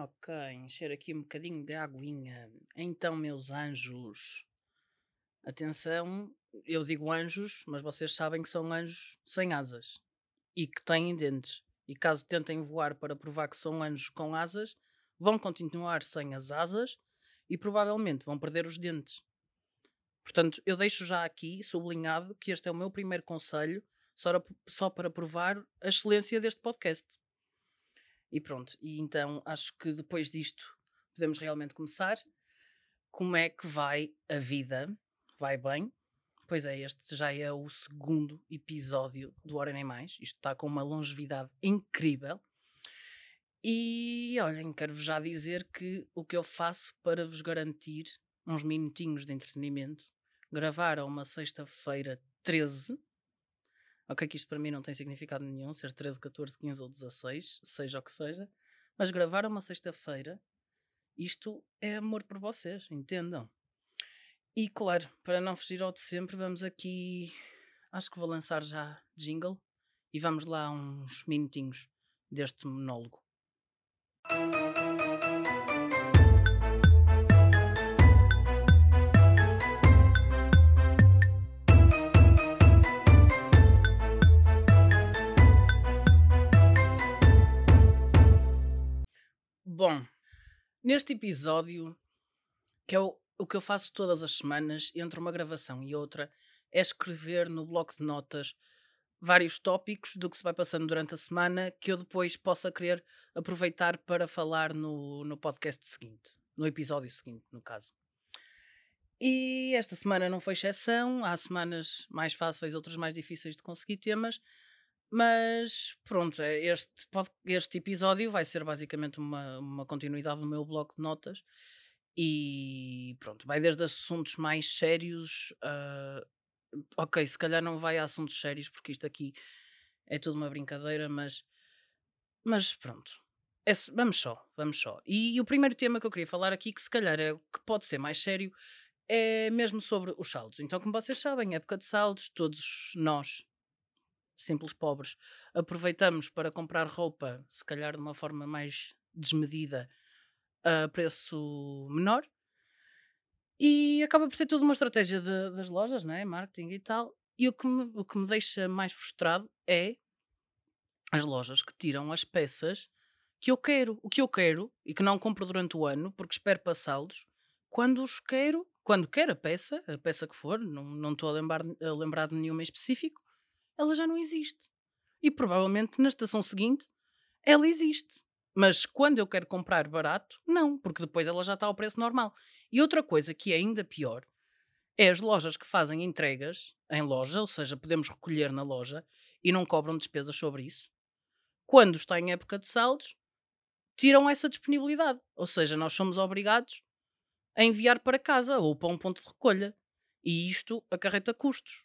Ok, encher aqui um bocadinho de aguinha. Então, meus anjos, atenção, eu digo anjos, mas vocês sabem que são anjos sem asas e que têm dentes. E caso tentem voar para provar que são anjos com asas, vão continuar sem as asas e provavelmente vão perder os dentes. Portanto, eu deixo já aqui sublinhado que este é o meu primeiro conselho só para provar a excelência deste podcast. E pronto, e então acho que depois disto podemos realmente começar. Como é que vai a vida? Vai bem? Pois é, este já é o segundo episódio do Hora Nem Mais. Isto está com uma longevidade incrível. E olhem, quero-vos já dizer que o que eu faço para vos garantir uns minutinhos de entretenimento, gravar a uma sexta-feira 13, Ok, que isto para mim não tem significado nenhum, ser 13, 14, 15 ou 16, seja o que seja, mas gravar uma sexta-feira, isto é amor por vocês, entendam. E claro, para não fugir ao de sempre, vamos aqui. Acho que vou lançar já jingle e vamos lá uns minutinhos deste monólogo. Bom, neste episódio, que é o, o que eu faço todas as semanas, entre uma gravação e outra, é escrever no bloco de notas vários tópicos do que se vai passando durante a semana que eu depois possa querer aproveitar para falar no, no podcast seguinte, no episódio seguinte, no caso. E esta semana não foi exceção, há semanas mais fáceis, outras mais difíceis de conseguir temas, mas pronto, é, este, este episódio vai ser basicamente uma, uma continuidade do meu bloco de notas e pronto, vai desde assuntos mais sérios. Uh, ok, se calhar não vai a assuntos sérios porque isto aqui é tudo uma brincadeira, mas, mas pronto. É, vamos só, vamos só. E, e o primeiro tema que eu queria falar aqui, que se calhar é o que pode ser mais sério, é mesmo sobre os saldos. Então, como vocês sabem, época de saldos, todos nós simples pobres, aproveitamos para comprar roupa, se calhar de uma forma mais desmedida, a preço menor. E acaba por ser tudo uma estratégia de, das lojas, né? marketing e tal. E o que, me, o que me deixa mais frustrado é as lojas que tiram as peças que eu quero, o que eu quero e que não compro durante o ano porque espero passá-los quando os quero, quando quero a peça, a peça que for, não, não estou a lembrar, a lembrar de nenhuma em específico, ela já não existe. E provavelmente na estação seguinte ela existe. Mas quando eu quero comprar barato, não, porque depois ela já está ao preço normal. E outra coisa que é ainda pior é as lojas que fazem entregas em loja, ou seja, podemos recolher na loja e não cobram despesas sobre isso. Quando está em época de saldos, tiram essa disponibilidade. Ou seja, nós somos obrigados a enviar para casa ou para um ponto de recolha. E isto acarreta custos.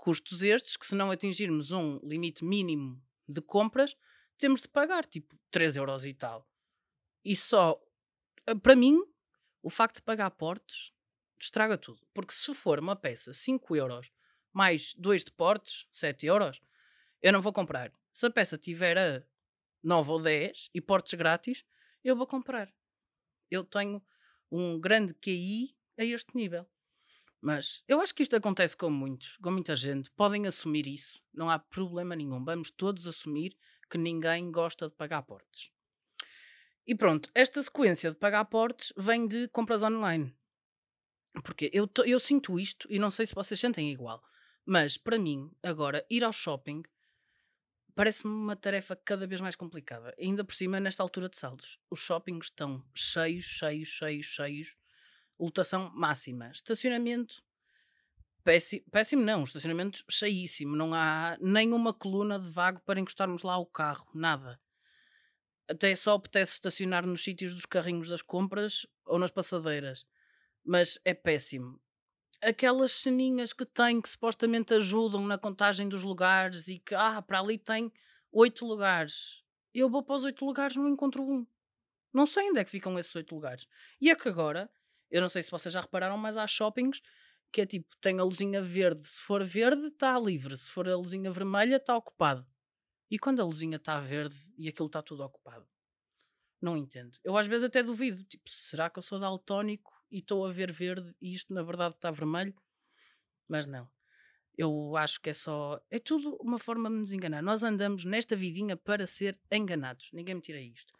Custos estes que, se não atingirmos um limite mínimo de compras, temos de pagar tipo 3 euros e tal. E só, eh, para mim, o facto de pagar portes estraga tudo. Porque se for uma peça 5 euros mais 2 de portes, 7 euros, eu não vou comprar. Se a peça tiver a 9 ou 10 e portes grátis, eu vou comprar. Eu tenho um grande QI a este nível. Mas eu acho que isto acontece com muitos, com muita gente. Podem assumir isso, não há problema nenhum. Vamos todos assumir que ninguém gosta de pagar portes. E pronto, esta sequência de pagar portes vem de compras online. Porque eu, eu sinto isto e não sei se vocês sentem igual. Mas para mim, agora, ir ao shopping parece-me uma tarefa cada vez mais complicada. Ainda por cima, nesta altura de saldos. Os shoppings estão cheios, cheios, cheios, cheios lotação máxima. Estacionamento péssimo, péssimo não, estacionamento cheíssimo, não há nenhuma coluna de vago para encostarmos lá o carro, nada. Até só apetece estacionar nos sítios dos carrinhos das compras ou nas passadeiras, mas é péssimo. Aquelas ceninhas que tem que supostamente ajudam na contagem dos lugares e que, ah, para ali tem oito lugares. Eu vou para os oito lugares não encontro um. Não sei onde é que ficam esses oito lugares. E é que agora eu não sei se vocês já repararam, mas há shoppings que é tipo, tem a luzinha verde, se for verde está livre, se for a luzinha vermelha está ocupado. E quando a luzinha está verde e aquilo está tudo ocupado? Não entendo. Eu às vezes até duvido, tipo, será que eu sou daltónico e estou a ver verde e isto na verdade está vermelho? Mas não. Eu acho que é só. É tudo uma forma de nos enganar. Nós andamos nesta vidinha para ser enganados. Ninguém me tira isto.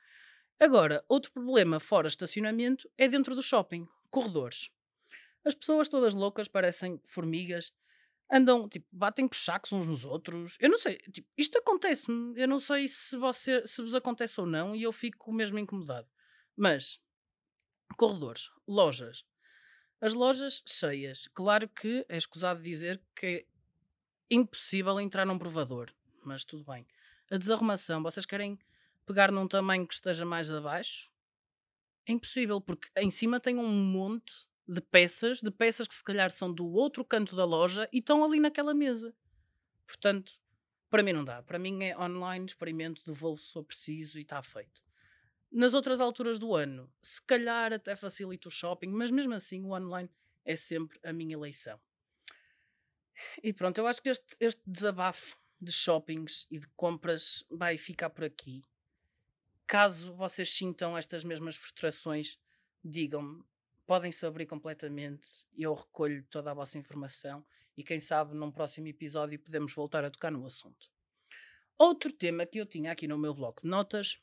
Agora, outro problema fora estacionamento é dentro do shopping corredores. As pessoas todas loucas parecem formigas andam, tipo, batem com sacos uns nos outros. Eu não sei, tipo, isto acontece-me. Eu não sei se, você, se vos acontece ou não e eu fico mesmo incomodado. Mas, corredores, lojas. As lojas cheias. Claro que é escusado dizer que é impossível entrar num provador, mas tudo bem. A desarrumação, vocês querem pegar num tamanho que esteja mais abaixo? É impossível, porque em cima tem um monte de peças, de peças que se calhar são do outro canto da loja e estão ali naquela mesa. Portanto, para mim não dá. Para mim é online, experimento, devolvo se for preciso e está feito. Nas outras alturas do ano, se calhar até facilita o shopping, mas mesmo assim o online é sempre a minha eleição. E pronto, eu acho que este, este desabafo de shoppings e de compras vai ficar por aqui. Caso vocês sintam estas mesmas frustrações, digam-me podem-se abrir completamente. Eu recolho toda a vossa informação e quem sabe num próximo episódio podemos voltar a tocar no assunto. Outro tema que eu tinha aqui no meu bloco de notas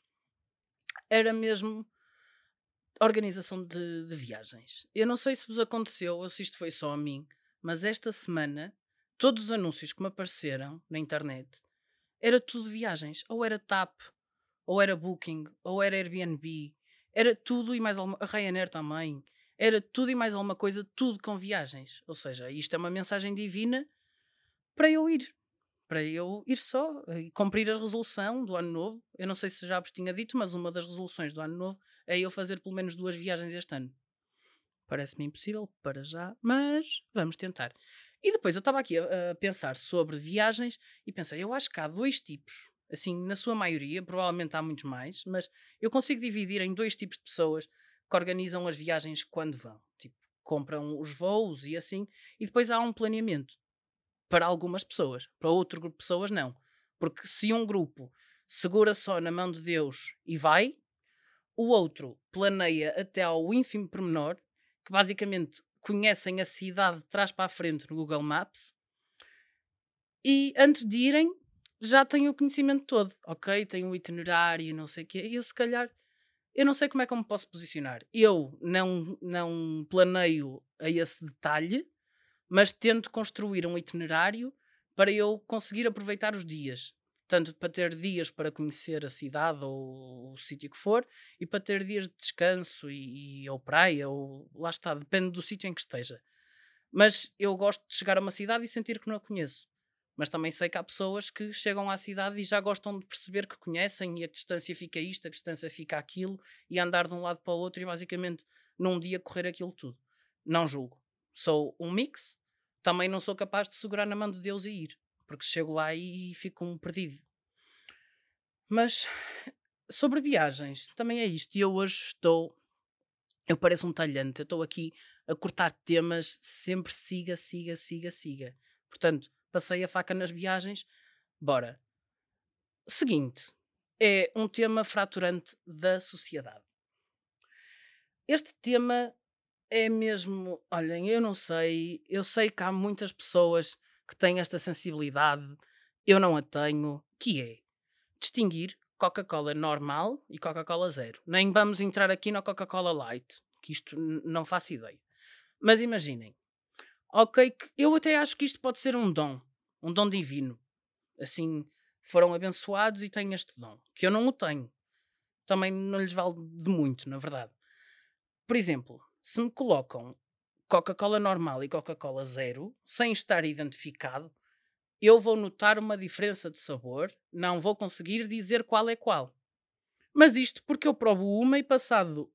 era mesmo organização de, de viagens. Eu não sei se vos aconteceu ou se isto foi só a mim, mas esta semana todos os anúncios que me apareceram na internet era tudo viagens. Ou era TAP, ou era Booking, ou era Airbnb, era tudo e mais alguma. Ryanair também era tudo e mais alguma coisa, tudo com viagens. Ou seja, isto é uma mensagem divina para eu ir. Para eu ir só e cumprir a resolução do ano novo. Eu não sei se já vos tinha dito, mas uma das resoluções do ano novo é eu fazer pelo menos duas viagens este ano. Parece-me impossível para já, mas vamos tentar. E depois eu estava aqui a, a, pensar sobre viagens e pensei, eu acho que há dois tipos, assim, na sua maioria, provavelmente há muitos mais, mas eu consigo dividir em dois tipos de pessoas que organizam as viagens quando vão. Tipo, compram os voos e assim, e depois há um planeamento para algumas pessoas, para outro grupo de pessoas não. Porque se um grupo segura só na mão de Deus e vai, o outro planeia até ao ínfimo pormenor, que basicamente conhecem a cidade de trás para a frente no Google Maps, e antes de irem já têm o conhecimento todo, ok? Têm o itinerário, não sei o quê, e eu se calhar eu não sei como é que eu me posso posicionar. Eu não, não planeio a esse detalhe, mas tento construir um itinerário para eu conseguir aproveitar os dias. Tanto para ter dias para conhecer a cidade ou o sítio que for, e para ter dias de descanso e, e ou praia, ou lá está, depende do sítio em que esteja. Mas eu gosto de chegar a uma cidade e sentir que não a conheço. Mas também sei que há pessoas que chegam à cidade e já gostam de perceber que conhecem e a distância fica isto, a distância fica aquilo, e andar de um lado para o outro e basicamente num dia correr aquilo tudo. Não julgo. Sou um mix, também não sou capaz de segurar na mão de Deus e ir, porque chego lá e fico um perdido. Mas sobre viagens, também é isto. E eu hoje estou. Eu pareço um talhante, eu estou aqui a cortar temas, sempre siga, siga, siga, siga. Portanto, passei a faca nas viagens, bora. Seguinte, é um tema fraturante da sociedade. Este tema é mesmo, olhem, eu não sei, eu sei que há muitas pessoas que têm esta sensibilidade, eu não a tenho, que é distinguir Coca-Cola normal e Coca-Cola zero. Nem vamos entrar aqui na Coca-Cola light, que isto não faço ideia. Mas imaginem, ok, que eu até acho que isto pode ser um dom, um dom divino. Assim, foram abençoados e têm este dom, que eu não o tenho. Também não lhes vale de muito, na verdade. Por exemplo, se me colocam Coca-Cola normal e Coca-Cola zero, sem estar identificado, eu vou notar uma diferença de sabor, não vou conseguir dizer qual é qual. Mas isto porque eu provo uma e passado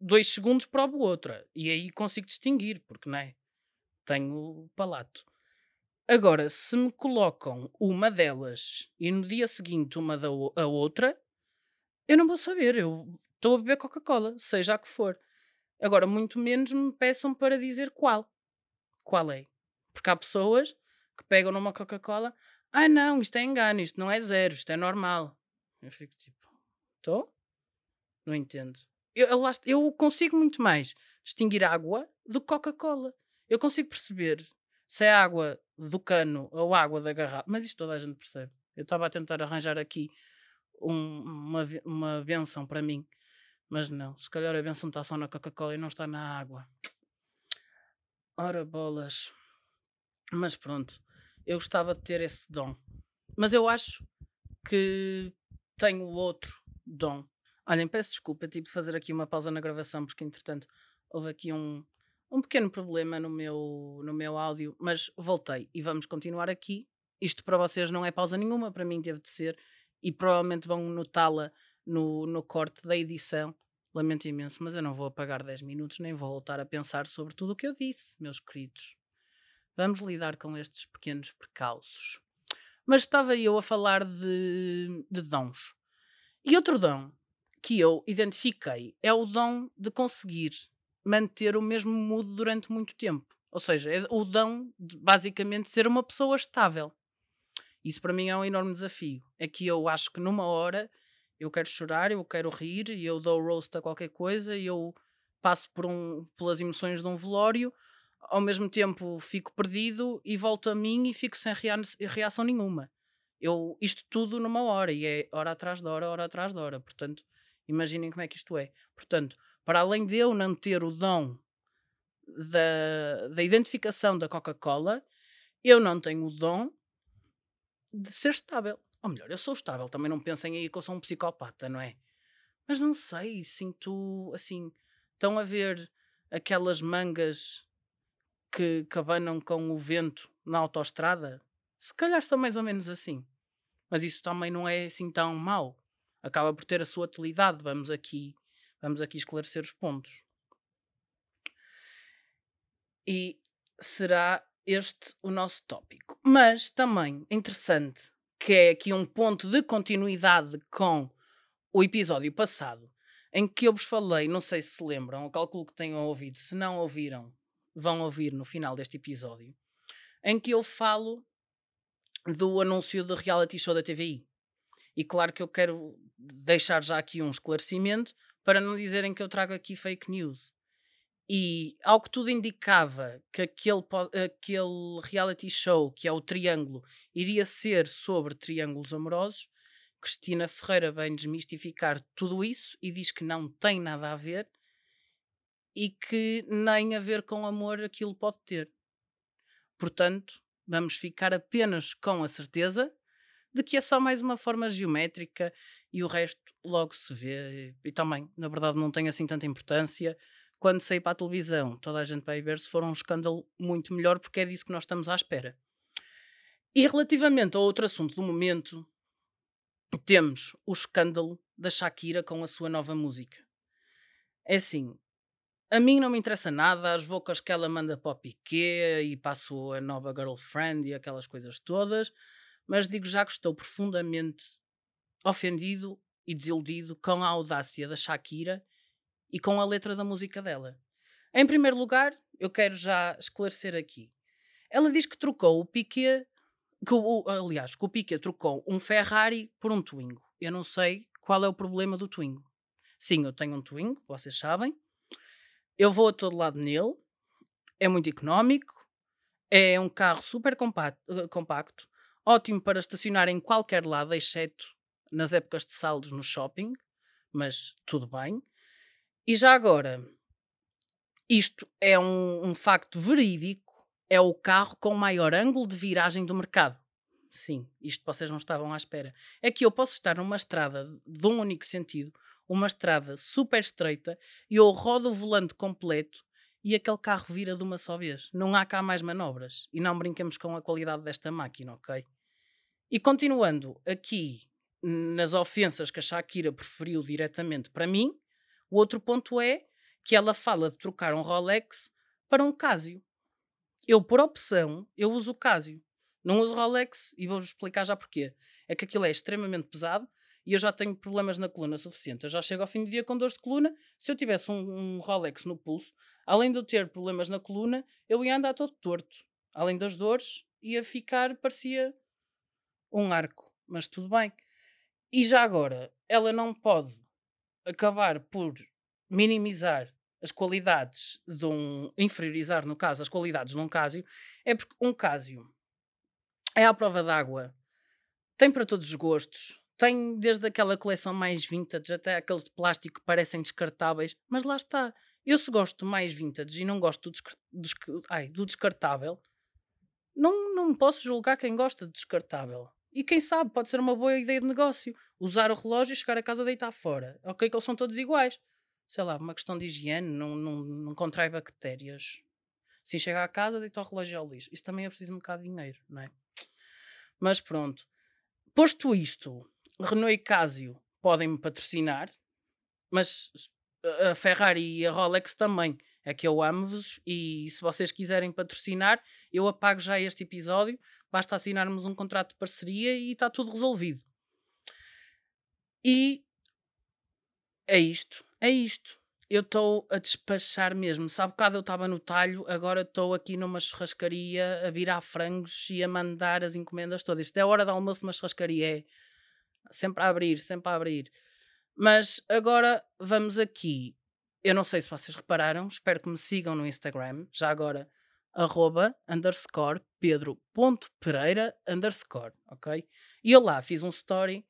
dois segundos provo outra. E aí consigo distinguir, porque não é? Tenho palato. Agora, se me colocam uma delas e no dia seguinte uma da a outra, eu não vou saber. Eu estou a beber Coca-Cola, seja a que for. Agora, muito menos me peçam para dizer qual. Qual é? Porque há pessoas que pegam numa Coca-Cola. Ah, não, isto é engano, isto não é zero, isto é normal. Eu fico tipo, estou? Não entendo. Eu, eu, eu consigo muito mais distinguir água do Coca-Cola. Eu consigo perceber se é água do cano ou água da garrafa. Mas isto toda a gente percebe. Eu estava a tentar arranjar aqui um, uma, uma benção para mim. Mas não, se calhar a benção está só na Coca-Cola e não está na água. Ora bolas. Mas pronto, eu gostava de ter esse dom. Mas eu acho que tenho outro dom. Olhem, peço desculpa, tive de fazer aqui uma pausa na gravação porque entretanto houve aqui um, um pequeno problema no meu, no meu áudio, mas voltei e vamos continuar aqui. Isto para vocês não é pausa nenhuma, para mim teve de ser, e provavelmente vão notá-la no, no corte da edição. Lamento imenso, mas eu não vou apagar 10 minutos, nem vou voltar a pensar sobre tudo o que eu disse, meus queridos. Vamos lidar com estes pequenos precalços. Mas estava eu a falar de, de dons. E outro dom que eu identifiquei é o dom de conseguir manter o mesmo mood durante muito tempo. Ou seja, é o dom de basicamente ser uma pessoa estável. Isso para mim é um enorme desafio. É que eu acho que numa hora eu quero chorar, eu quero rir, e eu dou roast a qualquer coisa, e eu passo por um, pelas emoções de um velório, ao mesmo tempo fico perdido e volto a mim e fico sem reação nenhuma. Eu, isto tudo numa hora, e é hora atrás de hora, hora atrás de hora. Portanto, imaginem como é que isto é. Portanto, para além de eu não ter o dom da, da identificação da Coca-Cola, eu não tenho o dom de ser estável. Ou melhor, eu sou estável, também não pensem aí que eu sou um psicopata, não é? Mas não sei, sinto assim. Estão a ver aquelas mangas que cabanam com o vento na autoestrada? Se calhar são mais ou menos assim. Mas isso também não é assim tão mau. Acaba por ter a sua utilidade. Vamos aqui Vamos aqui esclarecer os pontos. E será este o nosso tópico. Mas também interessante que é aqui um ponto de continuidade com o episódio passado, em que eu vos falei, não sei se se lembram, eu calculo que tenham ouvido, se não ouviram, vão ouvir no final deste episódio, em que eu falo do anúncio do reality show da TVI. E claro que eu quero deixar já aqui um esclarecimento, para não dizerem que eu trago aqui fake news. E ao que tudo indicava que aquele, aquele reality show, que é o Triângulo, iria ser sobre triângulos amorosos, Cristina Ferreira vem desmistificar tudo isso e diz que não tem nada a ver e que nem a ver com amor aquilo pode ter. Portanto, vamos ficar apenas com a certeza de que é só mais uma forma geométrica e o resto logo se vê. E também, na verdade, não tem assim tanta importância. Quando sair para a televisão, toda a gente vai ver se for um escândalo muito melhor, porque é disso que nós estamos à espera. E relativamente ao outro assunto do momento, temos o escândalo da Shakira com a sua nova música. É assim, a mim não me interessa nada as bocas que ela manda para o Piqué e passo a nova girlfriend e aquelas coisas todas, mas digo já que estou profundamente ofendido e desiludido com a audácia da Shakira e com a letra da música dela. Em primeiro lugar, eu quero já esclarecer aqui. Ela diz que trocou o Piquet, que o, aliás, que o Piquet trocou um Ferrari por um Twingo. Eu não sei qual é o problema do Twingo. Sim, eu tenho um Twingo, vocês sabem. Eu vou a todo lado nele. É muito económico. É um carro super compacto, eh, compacto ótimo para estacionar em qualquer lado, exceto nas épocas de saldos no shopping, mas tudo bem. E já agora, isto é um, um facto verídico, é o carro com maior ângulo de viragem do mercado. Sim, isto vocês não estavam à espera. É que eu posso estar numa estrada de um único sentido, uma estrada super estreita, e eu rodo o volante completo e aquele carro vira de uma só vez. Não há cá mais manobras. E não brinquemos com a qualidade desta máquina, ok? E continuando aqui nas ofensas que a Shakira preferiu diretamente para mim, o outro ponto é que ela fala de trocar um Rolex para um Casio. Eu, por opção, eu uso o Casio. Não uso Rolex e vou-vos explicar já porquê. É que aquilo é extremamente pesado e eu já tenho problemas na coluna suficiente. Eu já chego ao fim do dia com dores de coluna. Se eu tivesse um, um Rolex no pulso, além de eu ter problemas na coluna, eu ia andar todo torto. Além das dores, ia ficar, parecia um arco. Mas tudo bem. E já agora, ela não pode acabar por minimizar as qualidades de um. inferiorizar, no caso, as qualidades de um Casio, é porque um Casio é à prova d'água, tem para todos os gostos, tem desde aquela coleção mais vintage até aqueles de plástico que parecem descartáveis, mas lá está. Eu se gosto mais vintage e não gosto do, descar ai, do descartável, não, não posso julgar quem gosta de descartável. E quem sabe, pode ser uma boa ideia de negócio. Usar o relógio chegar a casa deitar fora. Ok, que eles são todos iguais. Sei lá, uma questão de higiene, não, não, não contrai bactérias. Se chega a casa, deita o relógio ao lixo. Isso também é preciso um bocado de dinheiro, não é? Mas pronto. Posto isto, Renault e Casio podem-me patrocinar, mas a Ferrari e a Rolex também. É que eu amo-vos e se vocês quiserem patrocinar, eu apago já este episódio. Basta assinarmos um contrato de parceria e está tudo resolvido. E é isto. É isto. Eu estou a despachar mesmo. Sabe, bocado eu estava no talho, agora estou aqui numa churrascaria a virar frangos e a mandar as encomendas todas. Isto é hora de almoço numa churrascaria. É sempre a abrir, sempre a abrir. Mas agora vamos aqui. Eu não sei se vocês repararam, espero que me sigam no Instagram, já agora, arroba, underscore, pedro.pereira, underscore, ok? E eu lá fiz um story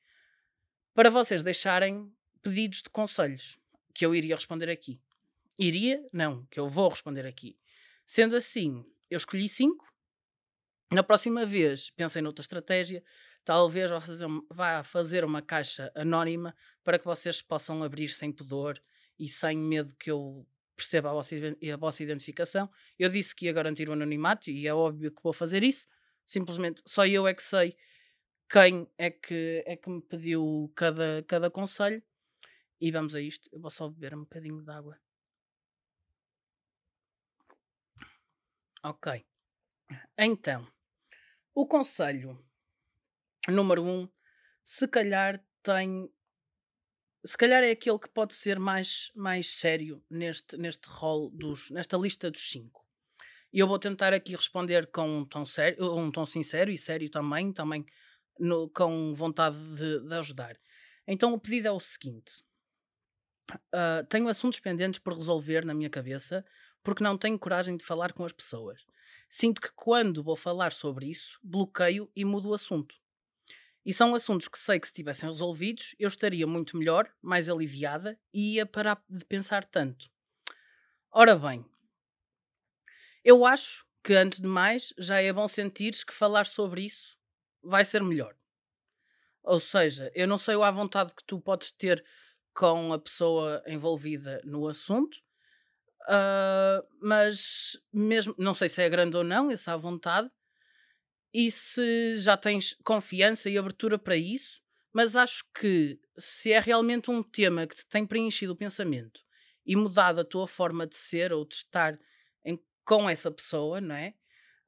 para vocês deixarem pedidos de conselhos que eu iria responder aqui. Iria? Não, que eu vou responder aqui. Sendo assim, eu escolhi cinco. Na próxima vez, pensei noutra estratégia. Talvez vá fazer uma caixa anónima para que vocês possam abrir sem pudor e sem medo que eu perceba a vossa, a vossa identificação. Eu disse que ia garantir o anonimato e é óbvio que vou fazer isso. Simplesmente só eu é que sei quem é que, é que me pediu cada, cada conselho e vamos a isto. Eu vou só beber um bocadinho de água. Ok. Então, o conselho número um, se calhar tem. Se calhar é aquele que pode ser mais, mais sério neste, neste rol dos, nesta lista dos cinco. E eu vou tentar aqui responder com um tom, sério, um tom sincero e sério também, também no, com vontade de, de ajudar. Então o pedido é o seguinte: Uh, tenho assuntos pendentes por resolver na minha cabeça porque não tenho coragem de falar com as pessoas. Sinto que quando vou falar sobre isso, bloqueio e mudo o assunto. E são assuntos que sei que se tivessem resolvidos, eu estaria muito melhor, mais aliviada e ia parar de pensar tanto. Ora bem, eu acho que antes de mais já é bom sentir que falar sobre isso vai ser melhor. Ou seja, eu não sei a vontade que tu podes ter com a pessoa envolvida no assunto, uh, mas mesmo, não sei se é grande ou não, essa à vontade, e se já tens confiança e abertura para isso, mas acho que se é realmente um tema que te tem preenchido o pensamento e mudado a tua forma de ser ou de estar em, com essa pessoa, não é?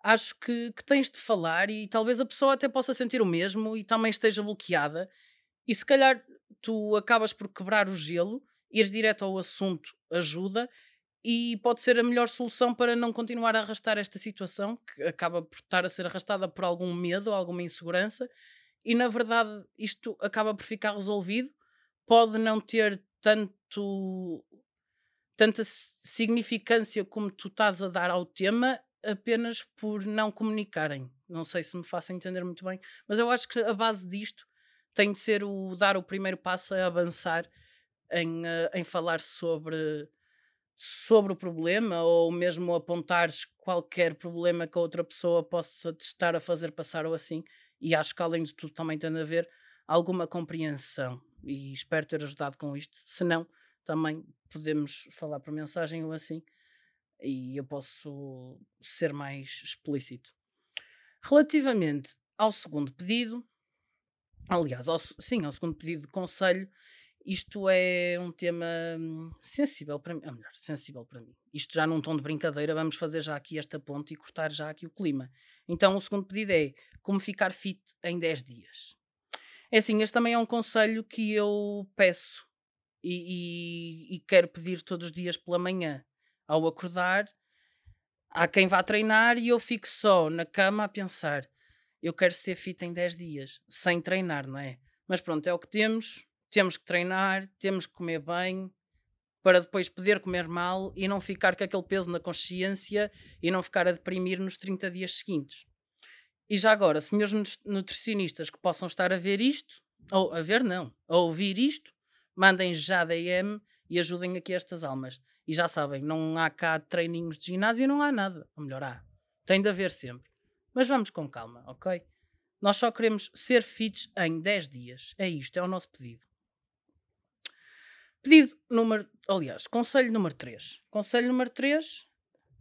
Acho que, que tens de falar e talvez a pessoa até possa sentir o mesmo e também esteja bloqueada. E se calhar tu acabas por quebrar o gelo, ires direto ao assunto ajuda e pode ser a melhor solução para não continuar a arrastar esta situação que acaba por estar a ser arrastada por algum medo, alguma insegurança e na verdade isto acaba por ficar resolvido. Pode não ter tanto tanta significância como tu estás a dar ao tema apenas por não comunicarem. Não sei se me faço entender muito bem, mas eu acho que a base disto tem de ser o dar o primeiro passo a avançar em, uh, em falar sobre, sobre o problema ou mesmo apontares qualquer problema que a outra pessoa possa te estar a fazer passar ou assim. E acho que além de tudo também tem a ver alguma compreensão e espero ter ajudado com isto. Se não, também podemos falar por mensagem ou assim e eu posso ser mais explícito. Relativamente ao segundo pedido, Aliás, ao, sim, ao segundo pedido de conselho, isto é um tema hum, sensível para mim, ou melhor, sensível para mim. Isto já num tom de brincadeira, vamos fazer já aqui esta ponte e cortar já aqui o clima. Então, o segundo pedido é como ficar fit em 10 dias. É assim, este também é um conselho que eu peço e, e, e quero pedir todos os dias pela manhã. Ao acordar, há quem vá treinar e eu fico só na cama a pensar eu quero ser fit em 10 dias, sem treinar, não é? Mas pronto, é o que temos, temos que treinar, temos que comer bem, para depois poder comer mal e não ficar com aquele peso na consciência e não ficar a deprimir nos 30 dias seguintes. E já agora, senhores nutricionistas que possam estar a ver isto, ou a ver não, a ouvir isto, mandem já DM e ajudem aqui estas almas. E já sabem, não há cá treininhos de ginásio, não há nada. Ou melhor, há. Tem de haver sempre. Mas vamos com calma, ok? Nós só queremos ser fits em 10 dias. É isto, é o nosso pedido. Pedido número. Aliás, conselho número 3. Conselho número 3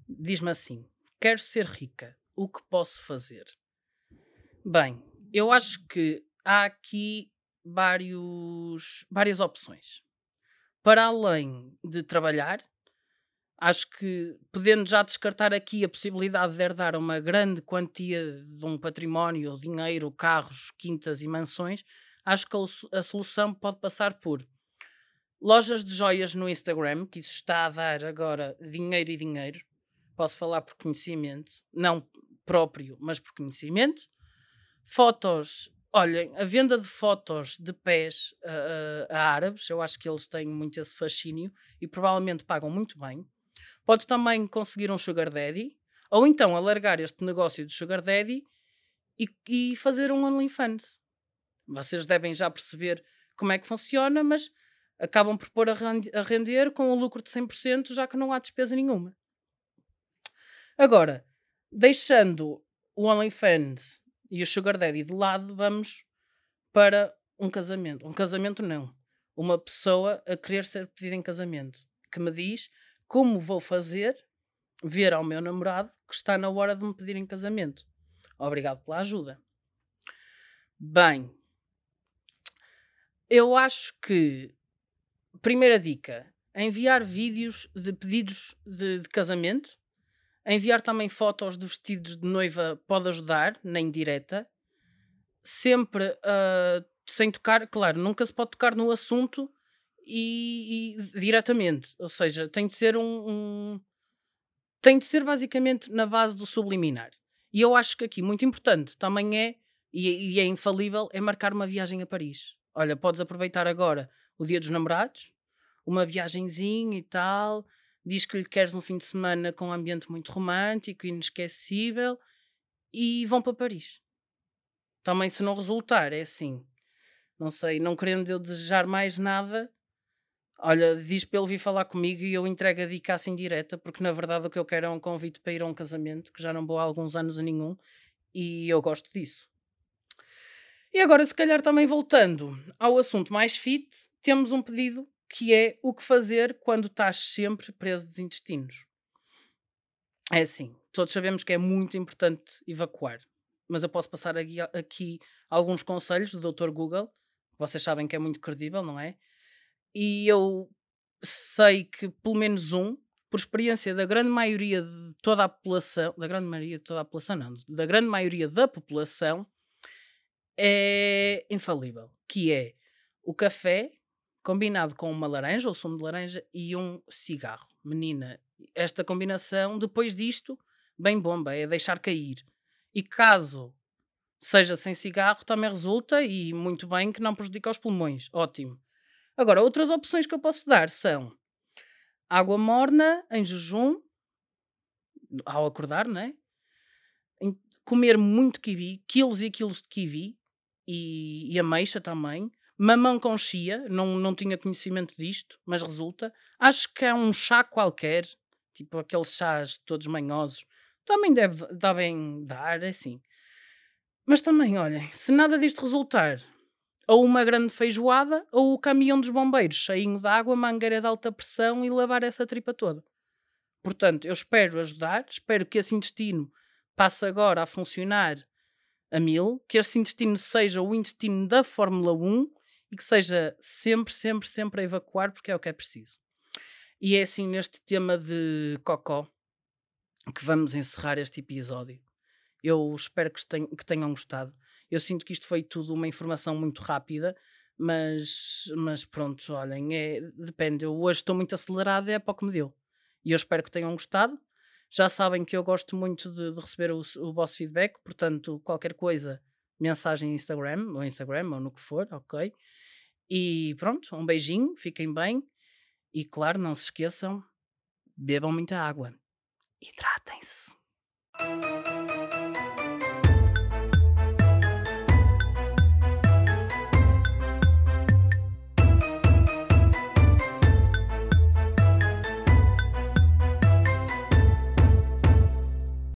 diz-me assim: Quero ser rica. O que posso fazer? Bem, eu acho que há aqui vários, várias opções. Para além de trabalhar, acho que podendo já descartar aqui a possibilidade de herdar uma grande quantia de um património, dinheiro, carros, quintas e mansões, acho que a solução pode passar por lojas de joias no Instagram, que isso está a dar agora dinheiro e dinheiro. Posso falar por conhecimento, não próprio, mas por conhecimento. Fotos Olhem, a venda de fotos de pés uh, a árabes, eu acho que eles têm muito esse fascínio e provavelmente pagam muito bem. Podes também conseguir um sugar daddy, ou então alargar este negócio de sugar daddy e, e fazer um OnlyFans. Vocês devem já perceber como é que funciona, mas acabam por pôr a render com um lucro de 100%, já que não há despesa nenhuma. Agora, deixando o OnlyFans e o Sugar Daddy de lado, vamos para um casamento. Um casamento não. Uma pessoa a querer ser pedida em casamento que me diz como vou fazer ver ao meu namorado que está na hora de me pedir em casamento. Obrigado pela ajuda. Bem, eu acho que primeira dica: enviar vídeos de pedidos de, de casamento enviar também fotos de vestidos de noiva pode ajudar, na indireta. Sempre uh, sem tocar, claro, nunca se pode tocar no assunto e, e diretamente. Ou seja, tem de ser um, um, Tem de ser basicamente na base do subliminar. E eu acho que aqui, muito importante, também é, e, e é infalível, é marcar uma viagem a Paris. Olha, podes aproveitar agora o dia dos namorados, uma viagenzinha e tal, diz que lhe queres um fim de semana com um ambiente muito romântico, inesquecível, e vão para Paris. Também, se não resultar, é assim. Não sei, não querendo eu desejar mais nada, olha, diz para ele vir falar comigo e eu entrego a dica assim direta, porque na verdade o que eu quero é um convite para ir a um casamento, que já não vou há alguns anos a nenhum, e eu gosto disso. E agora, se calhar também voltando ao assunto mais fit, temos um pedido que é o que fazer quando estás sempre preso dos intestinos. É assim, todos sabemos que é muito importante evacuar, mas eu posso passar aqui, alguns conselhos do Dr. Google, vocês sabem que é muito credível, não é? E eu sei que pelo menos um, por experiência da grande maioria de toda a população, da grande maioria de toda a população, não, da grande maioria da população, é infalível, que é o café combinado com uma laranja ou sumo de laranja e um cigarro. Menina, esta combinação, depois disto, bem bomba, é deixar cair. E caso seja sem cigarro, também resulta e muito bem que não prejudica os pulmões. Ótimo. Agora, outras opções que eu posso dar são água morna em jejum, ao acordar, não é? Comer muito kiwi, quilos e quilos de kiwi e, e ameixa também Mamão com chia, não, não tinha conhecimento disto, mas resulta. Acho que é um chá qualquer, tipo aqueles chás todos manhosos. Também deve, devem dar, é assim. Mas também, olhem, se nada disto resultar, ou uma grande feijoada, ou o caminhão dos bombeiros cheinho de água, mangueira de alta pressão e lavar essa tripa toda. Portanto, eu espero ajudar, espero que esse intestino passe agora a funcionar a mil, que esse intestino seja o intestino da Fórmula 1 e que seja sempre, sempre, sempre a evacuar, porque é o que é preciso. E é assim neste tema de cocó que vamos encerrar este episódio. Eu espero que, tenham, gostado. Eu sinto que isto foi tudo uma informação muito rápida, mas, mas pronto, olhem, é, depende. Eu hoje estou muito acelerado, é para o que me deu. E eu espero que tenham gostado. Já sabem que eu gosto muito de, de receber o, o vosso feedback, portanto, qualquer coisa, mensagem no Instagram, ou Instagram, ou no que for, ok? E pronto, um beijinho, fiquem bem. E claro, não se esqueçam, bebam muita água. Hidratem-se.